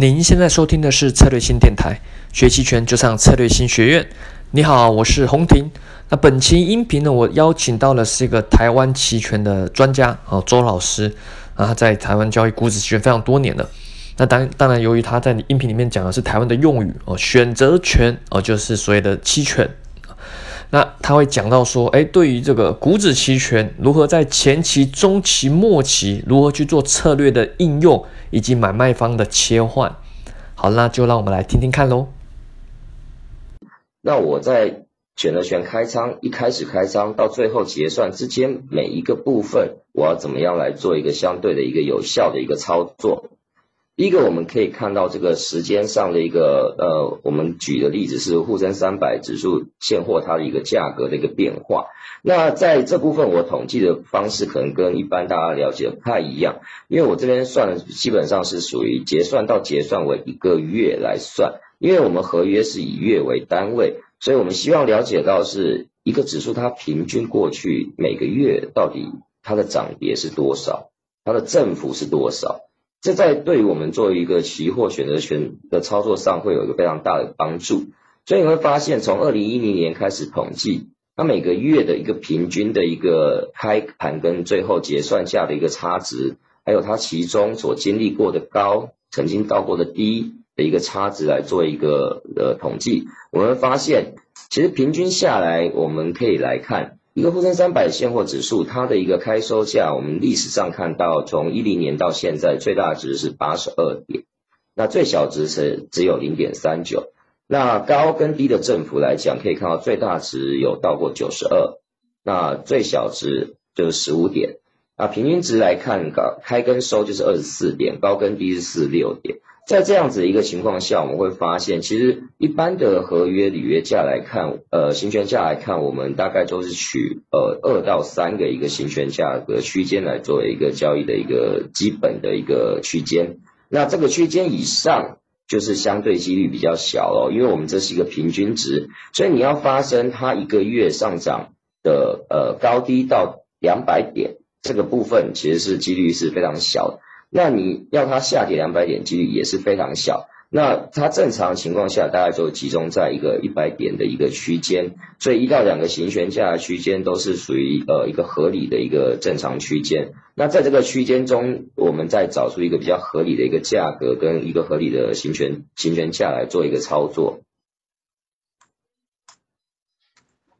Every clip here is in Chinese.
您现在收听的是策略新电台，学期权就上策略新学院。你好，我是洪婷。那本期音频呢，我邀请到的是一个台湾期权的专家哦，周老师啊，在台湾交易股指期权非常多年了。那当当然，由于他在音频里面讲的是台湾的用语哦，选择权哦，就是所谓的期权。那他会讲到说，哎，对于这个股指期权，如何在前期、中期、末期，如何去做策略的应用？以及买卖方的切换，好，那就让我们来听听看喽。那我在选择权开仓一开始开仓到最后结算之间每一个部分，我要怎么样来做一个相对的一个有效的一个操作？一个，我们可以看到这个时间上的一个呃，我们举的例子是沪深三百指数现货它的一个价格的一个变化。那在这部分，我统计的方式可能跟一般大家了解的不太一样，因为我这边算基本上是属于结算到结算为一个月来算，因为我们合约是以月为单位，所以我们希望了解到是一个指数它平均过去每个月到底它的涨跌是多少，它的振幅是多少。这在对于我们作为一个期货选择权的操作上，会有一个非常大的帮助。所以你会发现，从二零一零年开始统计，它每个月的一个平均的一个开盘跟最后结算价的一个差值，还有它其中所经历过的高，曾经到过的低的一个差值来做一个呃统计，我们会发现，其实平均下来，我们可以来看。一个沪深三百现货指数，它的一个开收价，我们历史上看到，从一零年到现在，最大值是八十二点，那最小值是只有零点三九。那高跟低的振幅来讲，可以看到最大值有到过九十二，那最小值就是十五点。那平均值来看，高开跟收就是二十四点，高跟低是四六点。在这样子一个情况下，我们会发现，其实一般的合约履约价来看，呃，行权价来看，我们大概都是取呃二到三个一个行权价格区间来作为一个交易的一个基本的一个区间。那这个区间以上，就是相对几率比较小哦，因为我们这是一个平均值，所以你要发生它一个月上涨的呃高低到两百点这个部分，其实是几率是非常小的。那你要它下跌两百点几率也是非常小，那它正常情况下大概就集中在一个一百点的一个区间，所以一到两个行权价区间都是属于呃一个合理的一个正常区间。那在这个区间中，我们再找出一个比较合理的一个价格跟一个合理的行权行权价来做一个操作。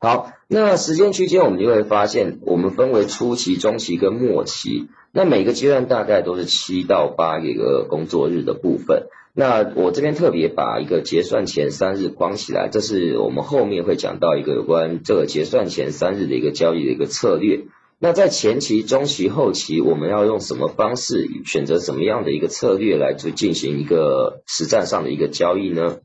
好，那时间区间我们就会发现，我们分为初期、中期跟末期。那每个阶段大概都是七到八个工作日的部分。那我这边特别把一个结算前三日框起来，这是我们后面会讲到一个有关这个结算前三日的一个交易的一个策略。那在前期、中期、后期，我们要用什么方式选择什么样的一个策略来去进行一个实战上的一个交易呢？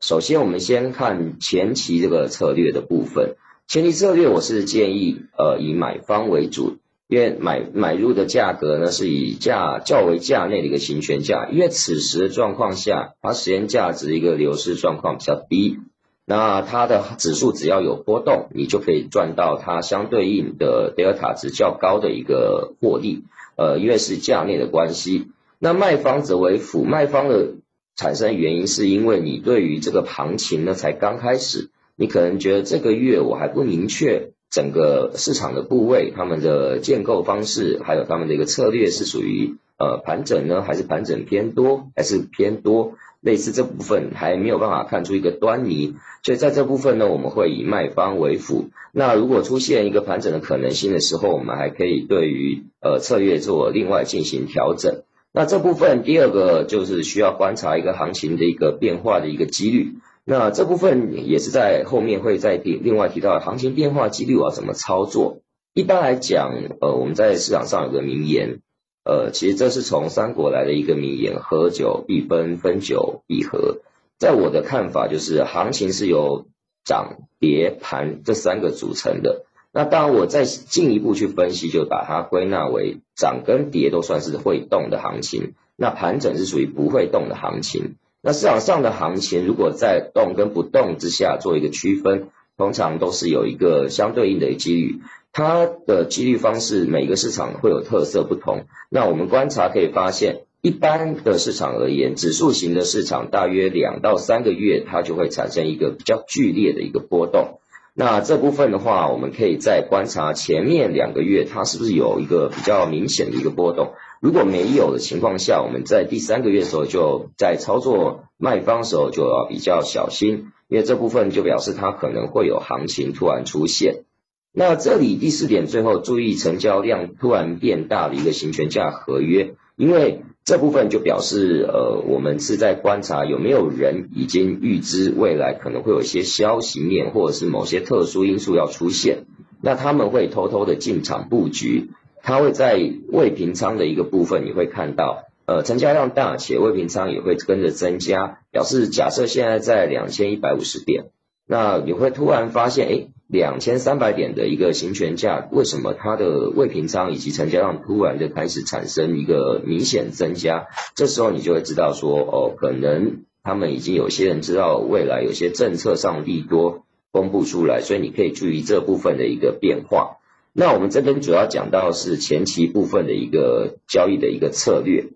首先，我们先看前期这个策略的部分。前期策略，我是建议呃以买方为主。因为买买入的价格呢，是以价较为价内的一个行权价，因为此时的状况下，它时间价值一个流失状况比较低，那它的指数只要有波动，你就可以赚到它相对应的德尔塔值较高的一个获利。呃，因为是价内的关系，那卖方则为辅，卖方的产生原因是因为你对于这个行情呢才刚开始，你可能觉得这个月我还不明确。整个市场的部位，他们的建构方式，还有他们的一个策略是属于呃盘整呢，还是盘整偏多，还是偏多？类似这部分还没有办法看出一个端倪，所以在这部分呢，我们会以卖方为辅。那如果出现一个盘整的可能性的时候，我们还可以对于呃策略做另外进行调整。那这部分第二个就是需要观察一个行情的一个变化的一个几率。那这部分也是在后面会再提，另外提到行情变化几率要怎么操作。一般来讲，呃，我们在市场上有个名言，呃，其实这是从三国来的一个名言：合久必分，分久必合。在我的看法，就是行情是由涨跌盘这三个组成的。那当然，我再进一步去分析，就把它归纳为涨跟跌都算是会动的行情，那盘整是属于不会动的行情。那市场上的行情，如果在动跟不动之下做一个区分，通常都是有一个相对应的几率。它的几率方式，每个市场会有特色不同。那我们观察可以发现，一般的市场而言，指数型的市场大约两到三个月，它就会产生一个比较剧烈的一个波动。那这部分的话，我们可以再观察前面两个月它是不是有一个比较明显的一个波动。如果没有的情况下，我们在第三个月的时候就在操作卖方时候就要比较小心，因为这部分就表示它可能会有行情突然出现。那这里第四点，最后注意成交量突然变大的一个行权价合约，因为这部分就表示，呃，我们是在观察有没有人已经预知未来可能会有一些消息面，或者是某些特殊因素要出现，那他们会偷偷的进场布局，它会在未平仓的一个部分，你会看到，呃，成交量大且未平仓也会跟着增加，表示假设现在在两千一百五十点，那你会突然发现，哎。两千三百点的一个行权价，为什么它的未平仓以及成交量突然就开始产生一个明显增加？这时候你就会知道说，哦，可能他们已经有些人知道未来有些政策上利多公布出来，所以你可以注意这部分的一个变化。那我们这边主要讲到是前期部分的一个交易的一个策略。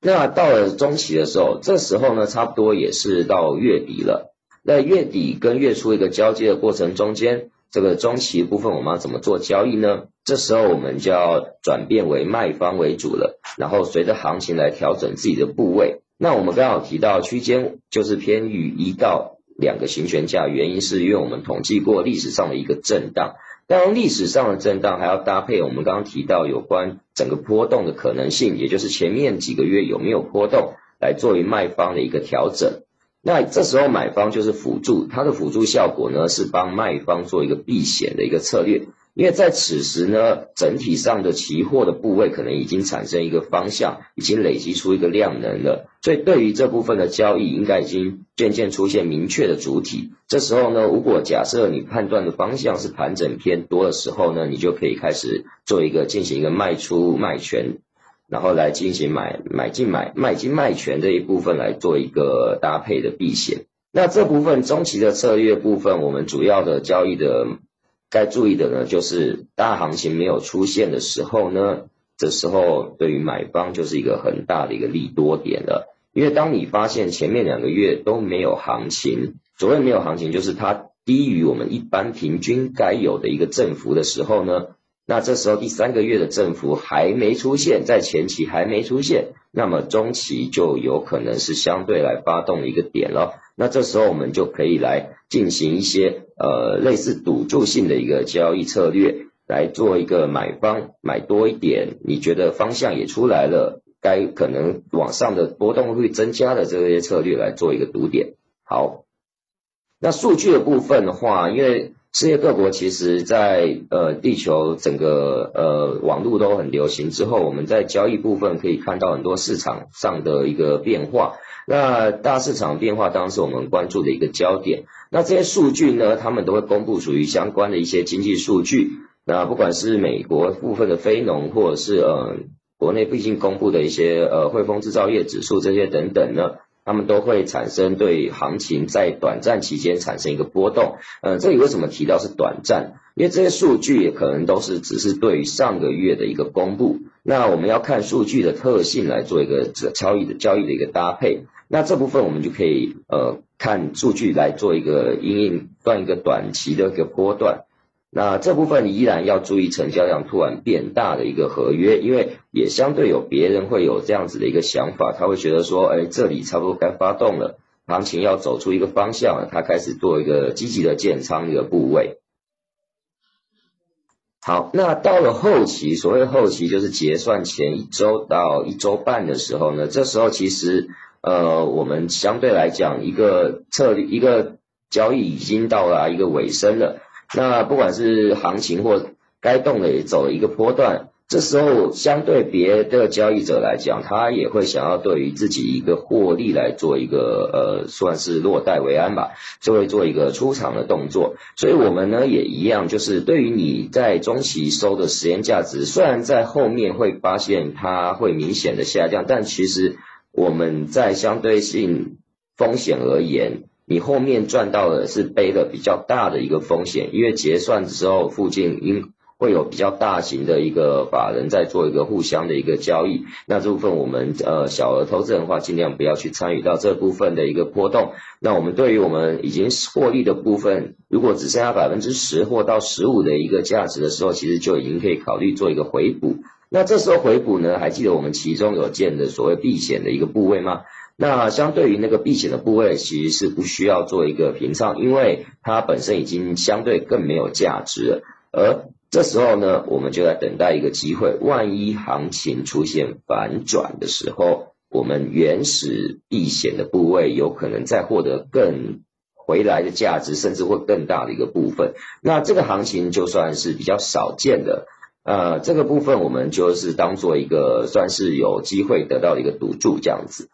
那到了中期的时候，这时候呢，差不多也是到月底了。那月底跟月初一个交接的过程中间，这个中期部分我们要怎么做交易呢？这时候我们就要转变为卖方为主了，然后随着行情来调整自己的部位。那我们刚好提到区间就是偏于一到两个行权价，原因是因为我们统计过历史上的一个震荡，当历史上的震荡还要搭配我们刚刚提到有关整个波动的可能性，也就是前面几个月有没有波动，来作为卖方的一个调整。那这时候买方就是辅助，它的辅助效果呢是帮卖方做一个避险的一个策略，因为在此时呢，整体上的期货的部位可能已经产生一个方向，已经累积出一个量能了，所以对于这部分的交易应该已经渐渐出现明确的主体。这时候呢，如果假设你判断的方向是盘整偏多的时候呢，你就可以开始做一个进行一个卖出卖权。然后来进行买买进买卖进卖权这一部分来做一个搭配的避险。那这部分中期的策略部分，我们主要的交易的该注意的呢，就是大行情没有出现的时候呢，这时候对于买方就是一个很大的一个利多点了。因为当你发现前面两个月都没有行情，所谓没有行情，就是它低于我们一般平均该有的一个振幅的时候呢。那这时候第三个月的振幅还没出现，在前期还没出现，那么中期就有可能是相对来发动一个点了。那这时候我们就可以来进行一些呃类似赌注性的一个交易策略，来做一个买方买多一点，你觉得方向也出来了，该可能往上的波动会增加的这些策略来做一个赌点。好，那数据的部分的话，因为世界各国其实，在呃地球整个呃网络都很流行之后，我们在交易部分可以看到很多市场上的一个变化。那大市场变化当然是我们关注的一个焦点。那这些数据呢，他们都会公布属于相关的一些经济数据。那不管是美国部分的非农，或者是呃国内毕竟公布的一些呃汇丰制造业指数这些等等呢。他们都会产生对行情在短暂期间产生一个波动，呃，这里为什么提到是短暂？因为这些数据也可能都是只是对于上个月的一个公布，那我们要看数据的特性来做一个交易的交易的一个搭配，那这部分我们就可以呃看数据来做一个阴影断一个短期的一个波段。那这部分依然要注意成交量突然变大的一个合约，因为也相对有别人会有这样子的一个想法，他会觉得说，哎，这里差不多该发动了，行情要走出一个方向，他开始做一个积极的建仓一个部位。好，那到了后期，所谓后期就是结算前一周到一周半的时候呢，这时候其实呃，我们相对来讲一个策略一个交易已经到了一个尾声了。那不管是行情或该动的也走了一个波段，这时候相对别的交易者来讲，他也会想要对于自己一个获利来做一个呃算是落袋为安吧，就会做一个出场的动作。所以我们呢也一样，就是对于你在中期收的时间价值，虽然在后面会发现它会明显的下降，但其实我们在相对性风险而言。你后面赚到的是背了比较大的一个风险，因为结算之后附近因会有比较大型的一个法人在做一个互相的一个交易，那这部分我们呃小额投资人的话，尽量不要去参与到这部分的一个波动。那我们对于我们已经获利的部分，如果只剩下百分之十或到十五的一个价值的时候，其实就已经可以考虑做一个回补。那这时候回补呢，还记得我们其中有建的所谓避险的一个部位吗？那相对于那个避险的部位，其实是不需要做一个平仓，因为它本身已经相对更没有价值了。而这时候呢，我们就在等待一个机会，万一行情出现反转的时候，我们原始避险的部位有可能再获得更回来的价值，甚至会更大的一个部分。那这个行情就算是比较少见的，呃，这个部分我们就是当做一个算是有机会得到一个赌注这样子。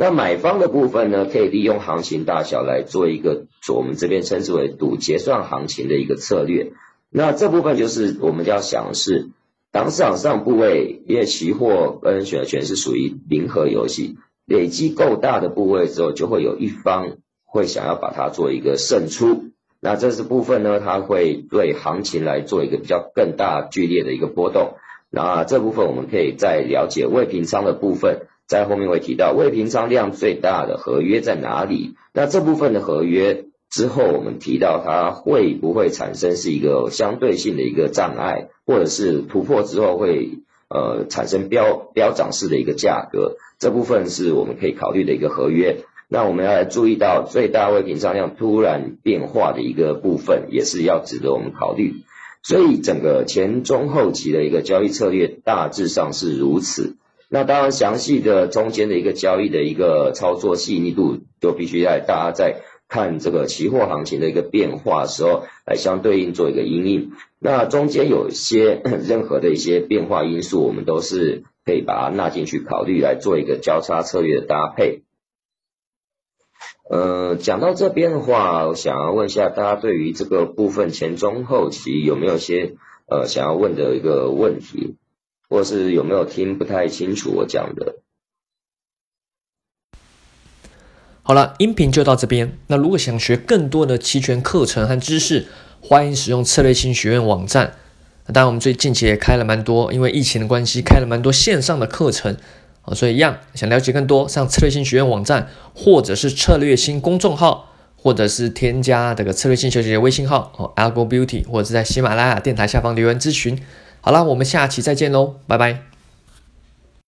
那买方的部分呢，可以利用行情大小来做一个我们这边称之为赌结算行情的一个策略。那这部分就是我们要想的是，当市场上部位因为期货跟选择权是属于零和游戏，累积够大的部位之后，就会有一方会想要把它做一个胜出。那这是部分呢，它会对行情来做一个比较更大剧烈的一个波动。那这部分我们可以再了解未平仓的部分。在后面会提到未平仓量最大的合约在哪里？那这部分的合约之后，我们提到它会不会产生是一个相对性的一个障碍，或者是突破之后会呃产生飙飙涨式的一个价格？这部分是我们可以考虑的一个合约。那我们要来注意到最大未平仓量突然变化的一个部分，也是要值得我们考虑。所以整个前中后期的一个交易策略大致上是如此。那当然，详细的中间的一个交易的一个操作细腻度，就必须在大家在看这个期货行情的一个变化时候，来相对应做一个阴影。那中间有一些 任何的一些变化因素，我们都是可以把它纳进去考虑，来做一个交叉策略的搭配。呃，讲到这边的话，我想要问一下大家，对于这个部分前中后期有没有些呃想要问的一个问题？或是有没有听不太清楚我讲的？好了，音频就到这边。那如果想学更多的期权课程和知识，欢迎使用策略性学院网站。当然，我们最近期也开了蛮多，因为疫情的关系，开了蛮多线上的课程啊。所以一样，想了解更多，上策略性学院网站，或者是策略性公众号，或者是添加这个策略性小姐姐微信号哦，Algo Beauty，或者是在喜马拉雅电台下方留言咨询。好了，我们下期再见喽，拜拜。